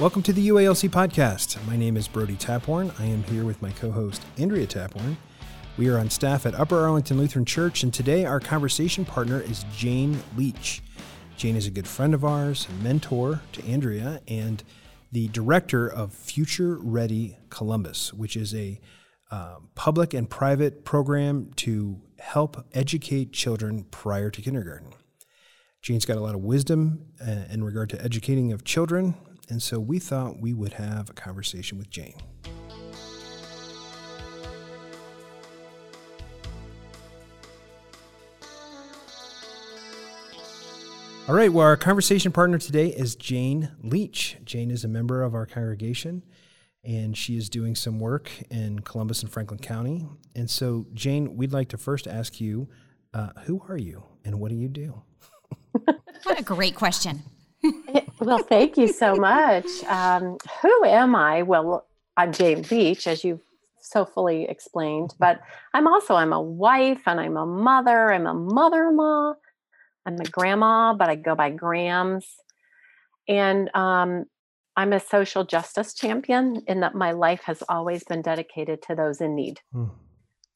Welcome to the UALC podcast. My name is Brody Taphorn. I am here with my co host, Andrea Taphorn. We are on staff at Upper Arlington Lutheran Church, and today our conversation partner is Jane Leach. Jane is a good friend of ours, mentor to Andrea, and the director of Future Ready Columbus, which is a uh, public and private program to help educate children prior to kindergarten. Jane's got a lot of wisdom uh, in regard to educating of children, and so we thought we would have a conversation with Jane. All right, well, our conversation partner today is Jane Leach. Jane is a member of our congregation, and she is doing some work in Columbus and Franklin County. And so, Jane, we'd like to first ask you uh, who are you and what do you do? what a great question. well, thank you so much. Um, who am I? Well, I'm Jane Leach, as you've so fully explained, but I'm also I'm a wife and I'm a mother. I'm a mother-in-law. I'm a grandma, but I go by Grams. And um, I'm a social justice champion in that my life has always been dedicated to those in need. Hmm.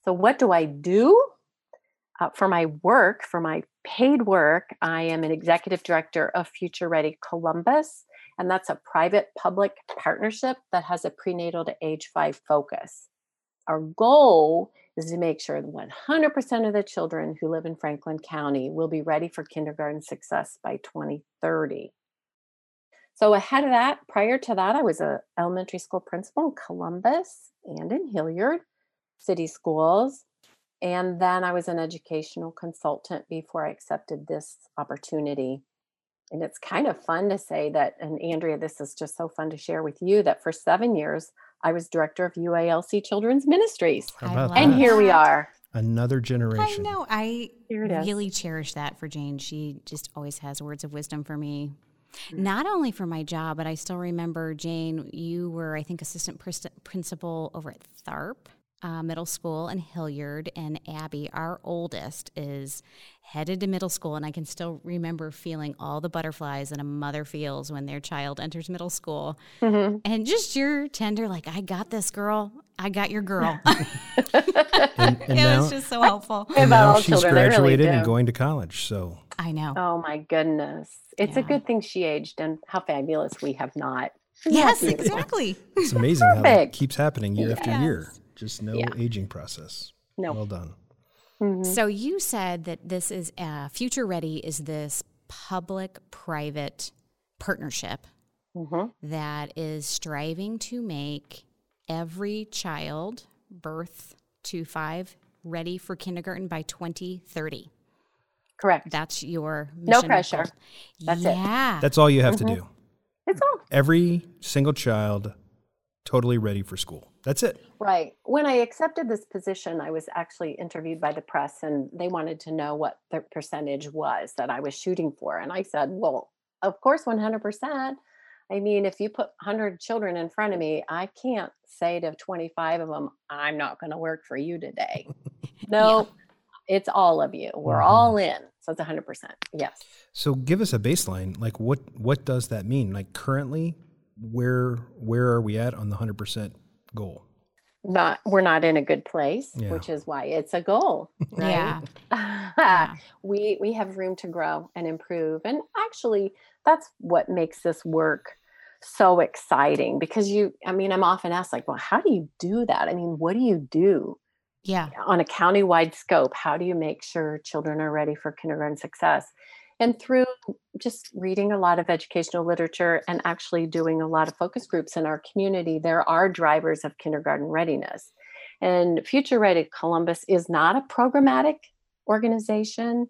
So, what do I do? Uh, for my work, for my paid work, I am an executive director of Future Ready Columbus, and that's a private public partnership that has a prenatal to age five focus. Our goal is to make sure that 100% of the children who live in Franklin County will be ready for kindergarten success by 2030. So ahead of that, prior to that, I was a elementary school principal in Columbus and in Hilliard city schools. And then I was an educational consultant before I accepted this opportunity. And it's kind of fun to say that, and Andrea, this is just so fun to share with you that for seven years, I was director of UALC Children's Ministries. And here we are. Another generation. I know. I really cherish that for Jane. She just always has words of wisdom for me. Mm-hmm. Not only for my job, but I still remember, Jane, you were, I think, assistant principal over at Tharp uh, Middle School and Hilliard, and Abby, our oldest, is headed to middle school. And I can still remember feeling all the butterflies that a mother feels when their child enters middle school. Mm-hmm. And just your tender, like, I got this girl. I got your girl. and, and it now, was just so helpful. And now she's children, graduated really and going to college. So I know. Oh my goodness. It's yeah. a good thing she aged and how fabulous we have not. Yes, exactly. It's amazing how that keeps happening year yes. after year. Just no yeah. aging process. No. Well done. Mm-hmm. So you said that this is uh, Future Ready is this public private partnership mm-hmm. that is striving to make every child birth to five ready for kindergarten by 2030. Correct. That's your no pressure. That's yeah. it. That's all you have mm-hmm. to do. It's all. Every single child totally ready for school. That's it. Right. When I accepted this position, I was actually interviewed by the press and they wanted to know what the percentage was that I was shooting for. And I said, well, of course, 100%. I mean, if you put 100 children in front of me, I can't say to 25 of them, I'm not going to work for you today. no, yeah. it's all of you. We're mm-hmm. all in. So it's 100%. Yes. So give us a baseline. Like what what does that mean? Like currently where where are we at on the 100% goal? Not we're not in a good place, yeah. which is why it's a goal, right? yeah. we we have room to grow and improve. And actually that's what makes this work so exciting because you I mean I'm often asked like, well, how do you do that? I mean, what do you do? Yeah. On a county-wide scope, how do you make sure children are ready for kindergarten success? And through just reading a lot of educational literature and actually doing a lot of focus groups in our community, there are drivers of kindergarten readiness. And Future Ready Columbus is not a programmatic organization.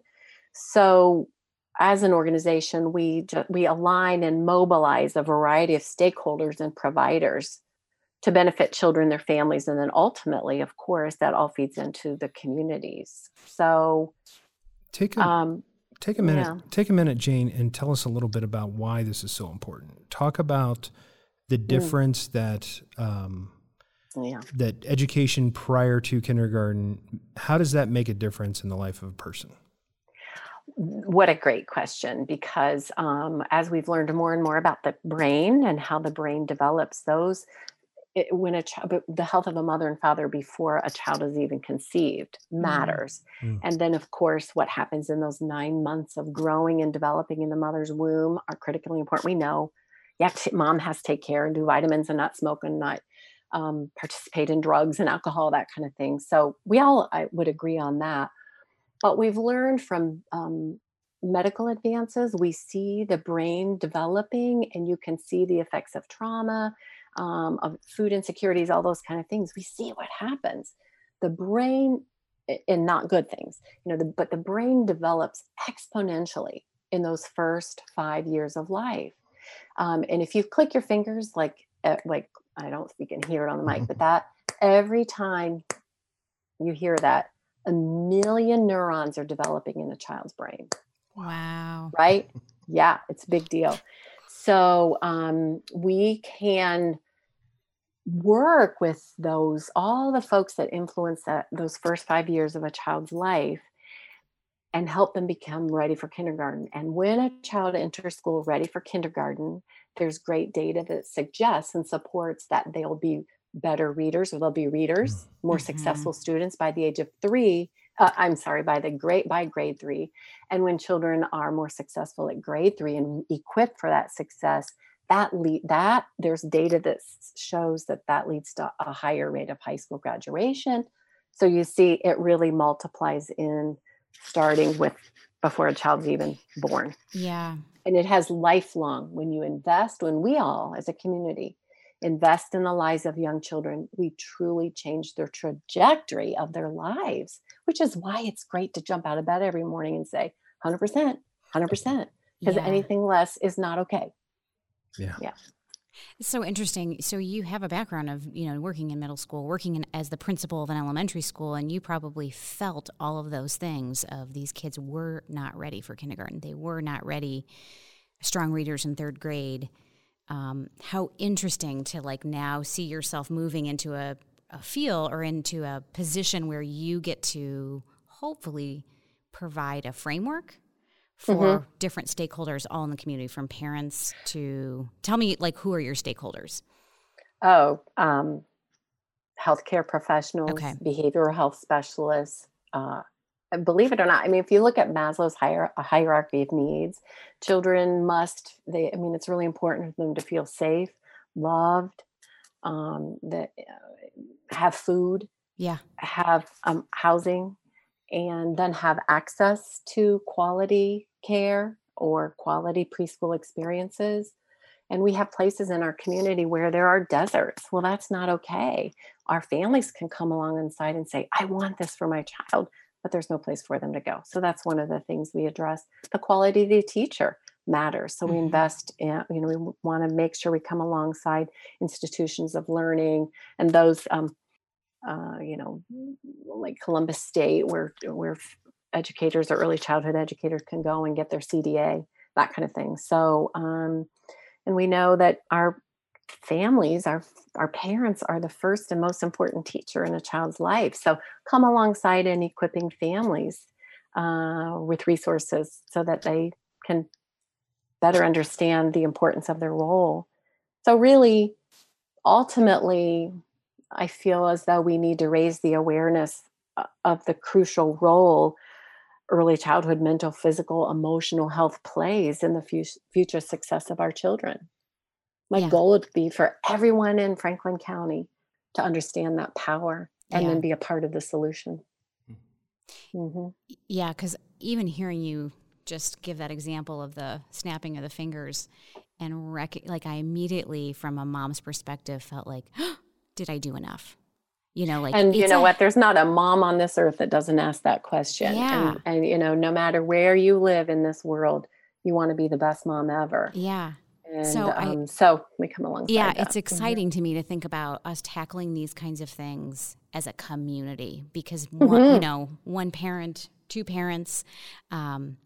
So, as an organization, we we align and mobilize a variety of stakeholders and providers to benefit children, their families, and then ultimately, of course, that all feeds into the communities. So, take a um, Take a minute. Yeah. Take a minute, Jane, and tell us a little bit about why this is so important. Talk about the mm. difference mm. that um, yeah. that education prior to kindergarten. How does that make a difference in the life of a person? what a great question because um, as we've learned more and more about the brain and how the brain develops those it, when a child the health of a mother and father before a child is even conceived mm-hmm. matters mm-hmm. and then of course what happens in those nine months of growing and developing in the mother's womb are critically important we know to, mom has to take care and do vitamins and not smoke and not um, participate in drugs and alcohol that kind of thing so we all I would agree on that but we've learned from um, medical advances we see the brain developing and you can see the effects of trauma um, of food insecurities, all those kind of things, we see what happens. The brain, and not good things, you know, the, but the brain develops exponentially in those first five years of life. Um, and if you click your fingers, like, like I don't think you can hear it on the mic, but that every time you hear that, a million neurons are developing in a child's brain. Wow. Right? Yeah, it's a big deal. So um, we can work with those all the folks that influence that those first five years of a child's life and help them become ready for kindergarten and when a child enters school ready for kindergarten there's great data that suggests and supports that they'll be better readers or they'll be readers more mm-hmm. successful students by the age of three uh, i'm sorry by the grade by grade three and when children are more successful at grade three and equipped for that success that lead that there's data that shows that that leads to a higher rate of high school graduation. So you see it really multiplies in starting with before a child's even born. Yeah. And it has lifelong when you invest when we all as a community invest in the lives of young children we truly change their trajectory of their lives which is why it's great to jump out of bed every morning and say 100% 100% because yeah. anything less is not okay yeah. Yeah. It's so interesting. So you have a background of, you know, working in middle school, working in, as the principal of an elementary school, and you probably felt all of those things of these kids were not ready for kindergarten. They were not ready, strong readers in third grade. Um, how interesting to like now see yourself moving into a, a feel or into a position where you get to hopefully provide a framework for mm-hmm. different stakeholders all in the community from parents to tell me like who are your stakeholders oh um, healthcare professionals okay. behavioral health specialists uh, believe it or not i mean if you look at maslow's hier- hierarchy of needs children must they i mean it's really important for them to feel safe loved um, that uh, have food yeah have um, housing and then have access to quality care or quality preschool experiences. And we have places in our community where there are deserts. Well, that's not okay. Our families can come along inside and say, I want this for my child, but there's no place for them to go. So that's one of the things we address. The quality of the teacher matters. So we mm-hmm. invest in, you know, we want to make sure we come alongside institutions of learning and those um, uh, you know, like Columbus State, where where educators or early childhood educators can go and get their CDA, that kind of thing. So, um, and we know that our families, our our parents, are the first and most important teacher in a child's life. So, come alongside in equipping families uh, with resources so that they can better understand the importance of their role. So, really, ultimately, I feel as though we need to raise the awareness uh, of the crucial role early childhood mental, physical, emotional health plays in the future success of our children. My yeah. goal would be for everyone in Franklin County to understand that power and yeah. then be a part of the solution. Mm-hmm. mm-hmm. Yeah, because even hearing you just give that example of the snapping of the fingers and rec- like I immediately, from a mom's perspective, felt like, oh, did I do enough? You know, like, and you know a, what? There's not a mom on this earth that doesn't ask that question. Yeah. And, and, you know, no matter where you live in this world, you want to be the best mom ever. Yeah. And, so, um, I, so we come along. Yeah, that. it's mm-hmm. exciting mm-hmm. to me to think about us tackling these kinds of things as a community because mm-hmm. one, you know, one parent, two parents, um,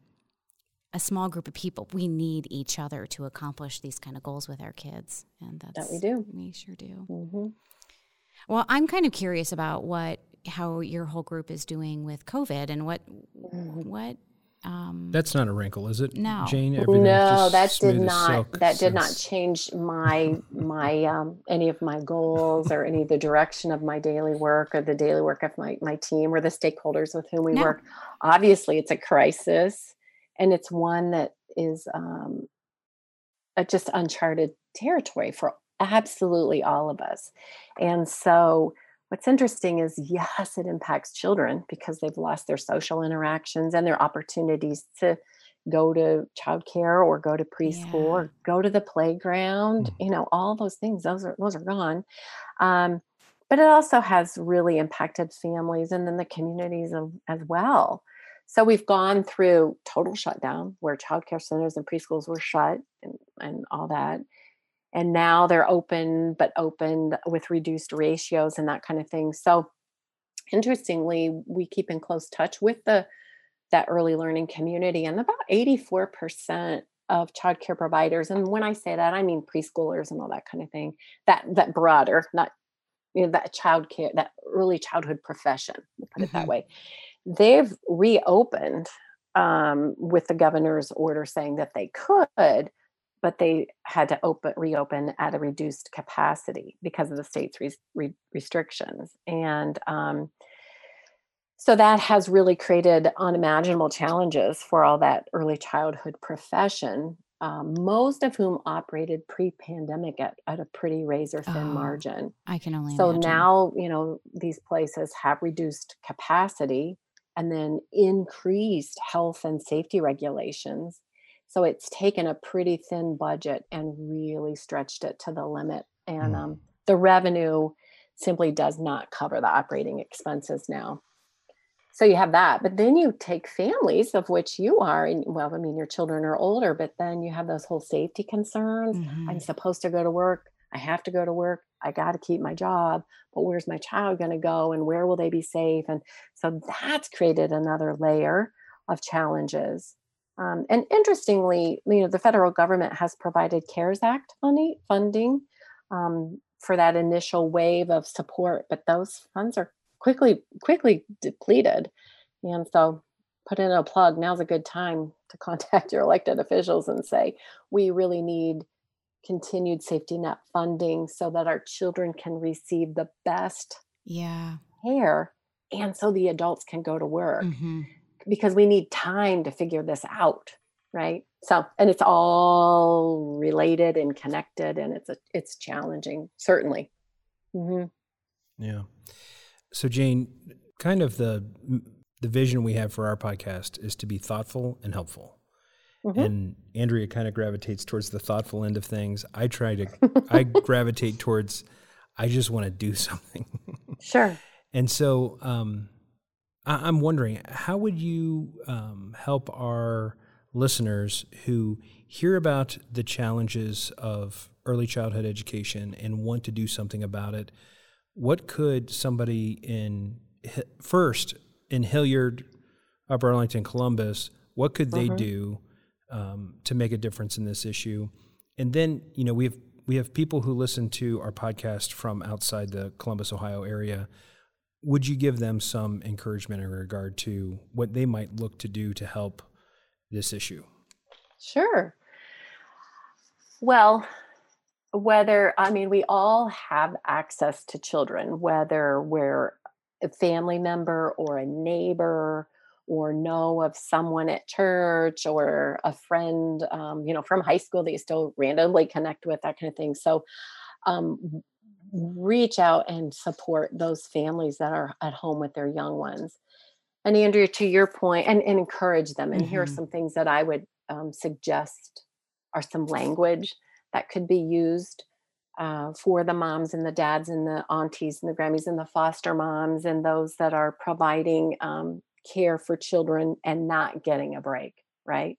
a small group of people. We need each other to accomplish these kind of goals with our kids, and that's that we do. We sure do. Mm-hmm. Well, I'm kind of curious about what how your whole group is doing with COVID and what mm-hmm. what Um, That's not a wrinkle, is it? No, Jane. no, that did not. That since... did not change my my um, any of my goals or any of the direction of my daily work or the daily work of my my team or the stakeholders with whom we no. work. Obviously, it's a crisis, and it's one that is um, a just uncharted territory for absolutely all of us, and so What's interesting is, yes, it impacts children because they've lost their social interactions and their opportunities to go to childcare or go to preschool yeah. or go to the playground. Mm-hmm. You know, all those things; those are those are gone. Um, but it also has really impacted families and then the communities of, as well. So we've gone through total shutdown where childcare centers and preschools were shut and, and all that and now they're open but opened with reduced ratios and that kind of thing so interestingly we keep in close touch with the that early learning community and about 84% of childcare providers and when i say that i mean preschoolers and all that kind of thing that that broader not you know that child care that early childhood profession put it mm-hmm. that way they've reopened um, with the governor's order saying that they could but they had to open reopen at a reduced capacity because of the state's re- re- restrictions and um, so that has really created unimaginable challenges for all that early childhood profession um, most of whom operated pre-pandemic at, at a pretty razor thin oh, margin i can only so imagine. now you know these places have reduced capacity and then increased health and safety regulations so it's taken a pretty thin budget and really stretched it to the limit. And mm. um, the revenue simply does not cover the operating expenses now. So you have that. But then you take families, of which you are, and well, I mean, your children are older, but then you have those whole safety concerns. Mm-hmm. I'm supposed to go to work. I have to go to work. I got to keep my job, but where's my child going to go and where will they be safe? And so that's created another layer of challenges. Um, and interestingly, you know, the federal government has provided CARES Act money funding um, for that initial wave of support, but those funds are quickly quickly depleted. And so, put in a plug. Now's a good time to contact your elected officials and say, we really need continued safety net funding so that our children can receive the best yeah care and so the adults can go to work. Mm-hmm because we need time to figure this out right? So and it's all related and connected and it's a it's challenging certainly. Mm-hmm. yeah. So jane kind of the the vision we have for our podcast is to be thoughtful and helpful. Mm-hmm. and andrea kind of gravitates towards the thoughtful end of things. I try to i gravitate towards i just want to do something. Sure. And so um I'm wondering, how would you um, help our listeners who hear about the challenges of early childhood education and want to do something about it? What could somebody in first in Hilliard, Upper Arlington, Columbus, what could they uh-huh. do um, to make a difference in this issue? And then, you know, we have we have people who listen to our podcast from outside the Columbus, Ohio area would you give them some encouragement in regard to what they might look to do to help this issue? Sure. Well, whether, I mean, we all have access to children, whether we're a family member or a neighbor or know of someone at church or a friend, um, you know, from high school that you still randomly connect with, that kind of thing. So, um, reach out and support those families that are at home with their young ones. And Andrea, to your point, and, and encourage them. And mm-hmm. here are mm-hmm. some things that I would um, suggest are some language that could be used uh, for the moms and the dads and the aunties and the Grammys and the foster moms and those that are providing um, care for children and not getting a break, right?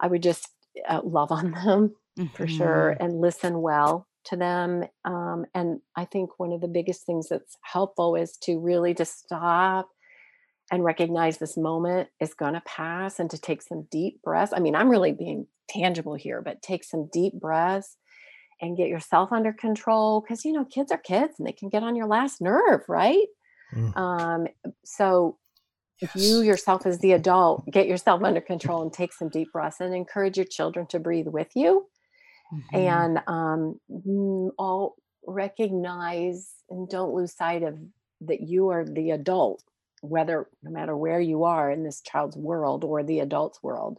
I would just uh, love on them mm-hmm. for sure mm-hmm. and listen well to them. Um, and I think one of the biggest things that's helpful is to really just stop and recognize this moment is going to pass and to take some deep breaths. I mean, I'm really being tangible here, but take some deep breaths and get yourself under control because, you know, kids are kids and they can get on your last nerve, right? Mm. Um, so Yes. If you yourself, as the adult, get yourself under control and take some deep breaths and encourage your children to breathe with you, mm-hmm. and um, mm, all recognize and don't lose sight of that you are the adult, whether no matter where you are in this child's world or the adult's world,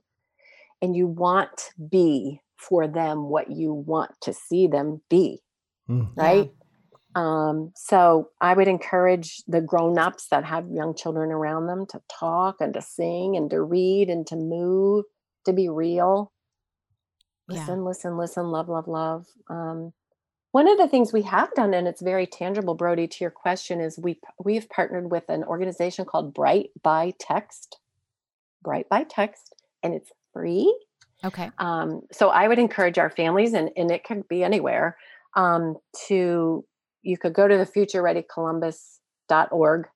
and you want to be for them what you want to see them be, mm. right? Yeah. Um, so I would encourage the grown-ups that have young children around them to talk and to sing and to read and to move, to be real. Listen, yeah. listen, listen, love, love, love. Um, one of the things we have done, and it's very tangible, Brody, to your question, is we we've partnered with an organization called Bright by Text. Bright by Text, and it's free. Okay. Um, so I would encourage our families, and, and it could be anywhere, um, to you could go to the futurereadycolumbus.org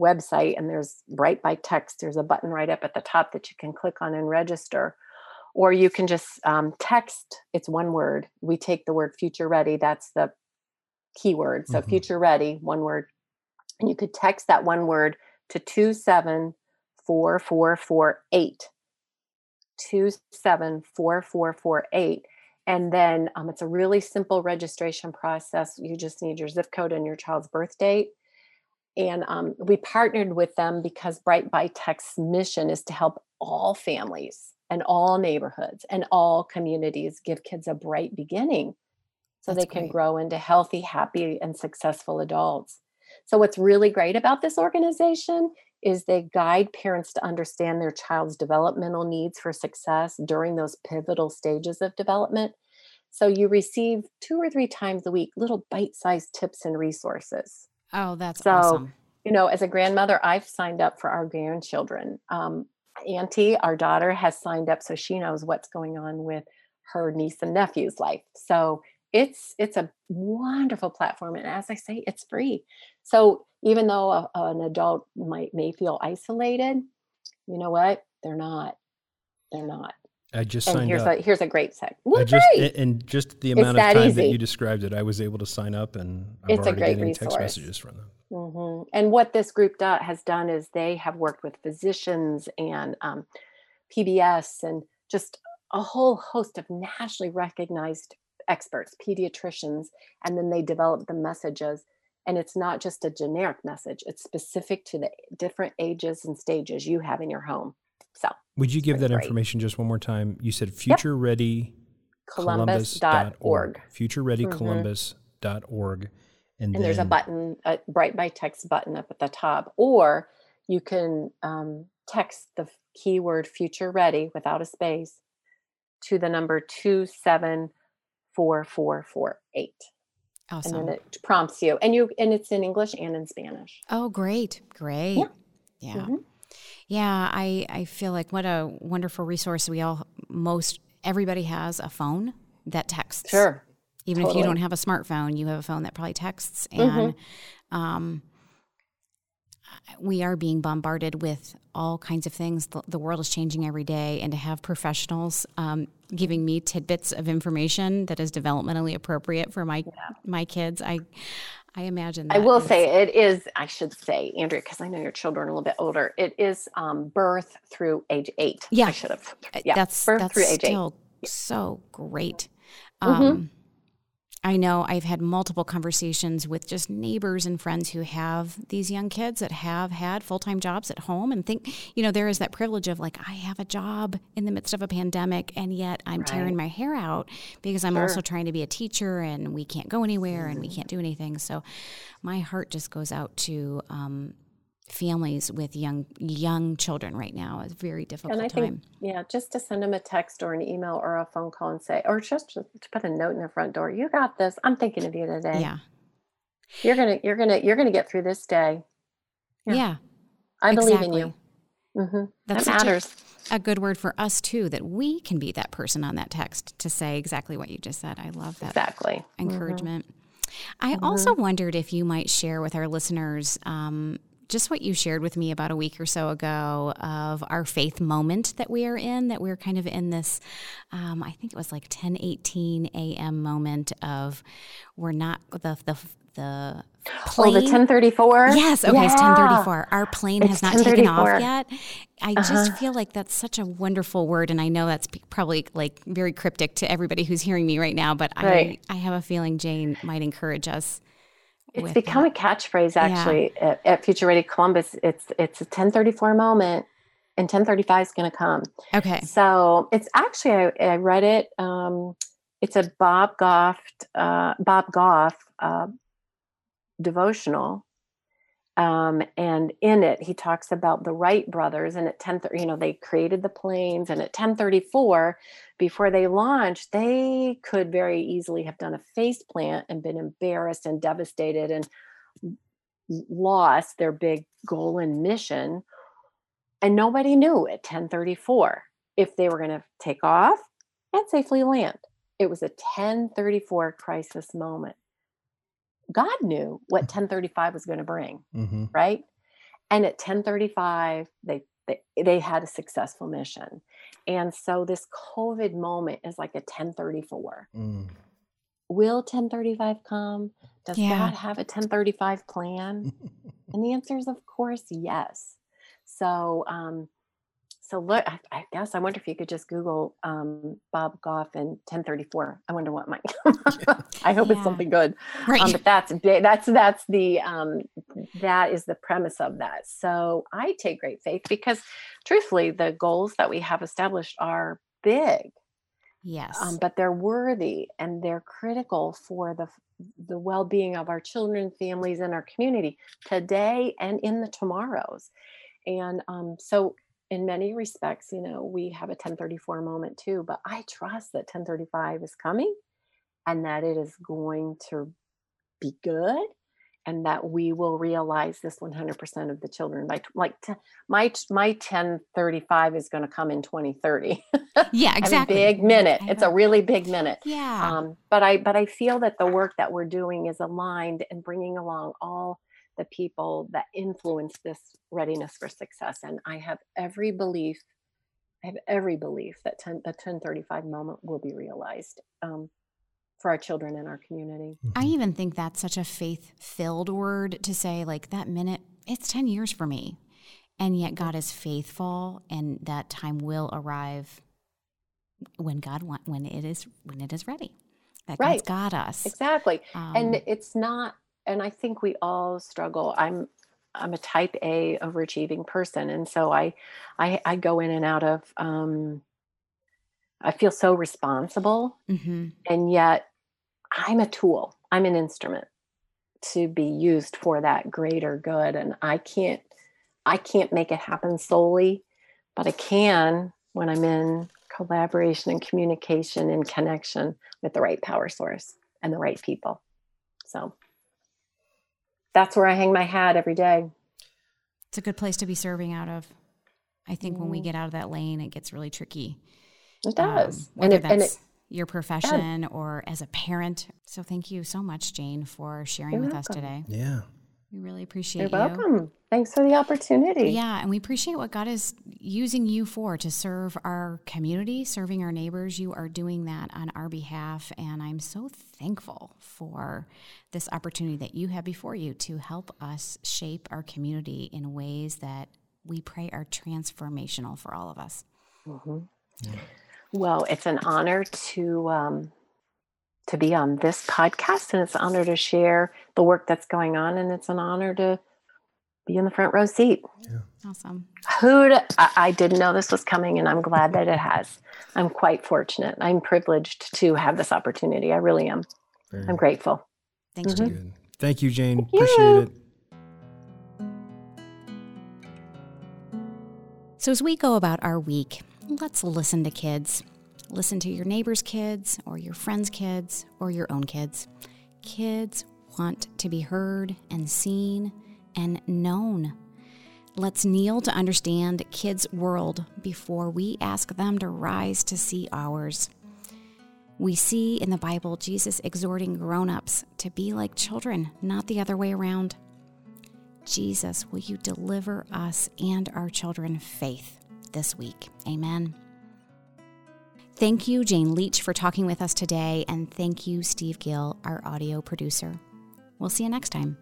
website, and there's Bright by Text. There's a button right up at the top that you can click on and register or you can just um, text it's one word we take the word future ready that's the keyword so mm-hmm. future ready one word. And you could text that one word to 274448 274448 and then um, it's a really simple registration process you just need your zip code and your child's birth date. And um, we partnered with them because bright by text's mission is to help all families and all neighborhoods and all communities give kids a bright beginning so That's they can great. grow into healthy, happy, and successful adults. So, what's really great about this organization is they guide parents to understand their child's developmental needs for success during those pivotal stages of development. So, you receive two or three times a week little bite sized tips and resources. Oh, that's so, awesome. You know, as a grandmother, I've signed up for our grandchildren. Um, Auntie, our daughter, has signed up so she knows what's going on with her niece and nephew's life. So it's it's a wonderful platform, and as I say, it's free. So even though a, an adult might may feel isolated, you know what? They're not. They're not. I just and signed here's up. A, here's a great sec. Well, just great. and just the amount it's of time that, that, you described it, I was able to sign up, and I'm it's already a great getting resource. text messages from them. Mm-hmm. And what this group do, has done is they have worked with physicians and um, PBS and just a whole host of nationally recognized experts, pediatricians, and then they develop the messages. And it's not just a generic message, it's specific to the different ages and stages you have in your home. So, would you give that great. information just one more time? You said future yep. ready columbus.org. Future ready columbus.org. And, and then, there's a button, a bright by text button up at the top, or you can um, text the keyword future ready without a space to the number 274448. Awesome. And then it prompts you and you and it's in English and in Spanish. Oh, great. Great. Yeah. Yeah. Mm-hmm. Yeah I, I feel like what a wonderful resource. We all, most, everybody has a phone that texts. Sure. Even totally. if you don't have a smartphone, you have a phone that probably texts. And mm-hmm. um, we are being bombarded with all kinds of things. The, the, world is changing every day, and to have professionals um, giving me tidbits of information that is developmentally appropriate for my yeah. my kids, I I imagine. I will is, say it is. I should say, Andrea, because I know your children are a little bit older. It is um, birth through age eight. Yeah, I should have. Uh, yeah, that's birth that's through age eight. So great. Mm-hmm. I know I've had multiple conversations with just neighbors and friends who have these young kids that have had full time jobs at home and think, you know, there is that privilege of like, I have a job in the midst of a pandemic and yet I'm right. tearing my hair out because I'm sure. also trying to be a teacher and we can't go anywhere mm-hmm. and we mm-hmm. can't do anything. So my heart just goes out to, um, families with young young children right now is very difficult and I time. Think, yeah, just to send them a text or an email or a phone call and say, or just to put a note in the front door, you got this. I'm thinking of you today. Yeah. You're gonna you're gonna you're gonna get through this day. Yeah. yeah I exactly. believe in you. Mm-hmm. That's that matters. A, a, good word for us too, that we can be that person on that text to say exactly what you just said. I love that. Exactly. Encouragement. Mm-hmm. I mm-hmm. also wondered if you might share with our listeners um, just what you shared with me about a week or so ago of our faith moment that we are in, that we're kind of in this, um, I think it was like 10 18 a.m. moment of we're not, the, the, the plane. Oh, the 1034? Yes. Okay, yeah. it's 1034. Our plane it's has not taken off yet. I uh-huh. just feel like that's such a wonderful word. And I know that's probably like very cryptic to everybody who's hearing me right now, but right. I, I have a feeling Jane might encourage us. It's become that. a catchphrase actually yeah. at, at, Future Ready Columbus. It's it's a 1034 moment and 1035 is going to come. Okay. So it's actually, I, I read it. Um, it's a Bob Goff, uh, Bob Goff uh, devotional. Um, and in it, he talks about the Wright brothers. And at 10, you know, they created the planes. And at 1034, before they launched, they could very easily have done a face plant and been embarrassed and devastated and lost their big goal and mission. And nobody knew at 1034 if they were going to take off and safely land. It was a 1034 crisis moment. God knew what 1035 mm. was going to bring, mm-hmm. right? And at 1035, they, they they had a successful mission. And so this COVID moment is like a 1034. Mm. Will 1035 come? Does yeah. God have a 1035 plan? and the answer is, of course, yes. So, um, so look, I, I, guess I wonder if you could just Google um, Bob Goff and 1034. I wonder what might. I hope yeah. it's something good. Right. Um, but that's that's that's the um, that is the premise of that. So I take great faith because, truthfully, the goals that we have established are big. Yes. Um, but they're worthy and they're critical for the the well-being of our children, families, and our community today and in the tomorrows. And um, so in many respects, you know, we have a 1034 moment too, but I trust that 1035 is coming and that it is going to be good and that we will realize this 100% of the children by like t- my my 1035 is going to come in 2030 yeah exactly. A big minute. It's a really big minute. Yeah. Um, but i but i feel that the work that we're doing is aligned and bringing along all the people that influence this readiness for success. And I have every belief, I have every belief that 10, the 1035 moment will be realized um, for our children and our community. I mm-hmm. even think that's such a faith filled word to say, like, that minute, it's 10 years for me. And yet God is faithful and that time will arrive when God want when it is when it is ready. That right. God's got us. Exactly. Um, and it's not and I think we all struggle. I'm I'm a type A overachieving person, and so I I, I go in and out of. Um, I feel so responsible, mm-hmm. and yet I'm a tool. I'm an instrument to be used for that greater good, and I can't I can't make it happen solely, but I can when I'm in collaboration and communication and connection with the right power source and the right people. So that's where I hang my hat every day. It's a good place to be serving out of. I think mm. when we mm-hmm. get out of that lane, it gets really tricky. It does. Um, whether and it, that's and it, your profession yeah. or as a parent. So thank you so much, Jane, for sharing You're with welcome. us today. Yeah. We really appreciate it. You're you. welcome. Thanks for the opportunity. Yeah, and we appreciate what God is using you for to serve our community, serving our neighbors. You are doing that on our behalf, and I'm so thankful for this opportunity that you have before you to help us shape our community in ways that we pray are transformational for all of us. Mm-hmm. Yeah. Well, it's an honor to um, to be on this podcast, and it's an honor to share the work that's going on, and it's an honor to be in the front row seat. Yeah. Awesome. Who I, I, didn't know this was coming, and I'm glad that it has. I'm quite fortunate. I'm privileged to have this opportunity. I really am. Very I'm grateful. Thanks, mm-hmm. Jane. Thank you, Jane. Thank Appreciate you. it. So, as we go about our week, let's listen to kids. Listen to your neighbor's kids, or your friends' kids, or your own kids. Kids want to be heard and seen and known. Let's kneel to understand kids' world before we ask them to rise to see ours. We see in the Bible Jesus exhorting grown ups to be like children, not the other way around. Jesus, will you deliver us and our children faith this week? Amen. Thank you, Jane Leach, for talking with us today, and thank you, Steve Gill, our audio producer. We'll see you next time.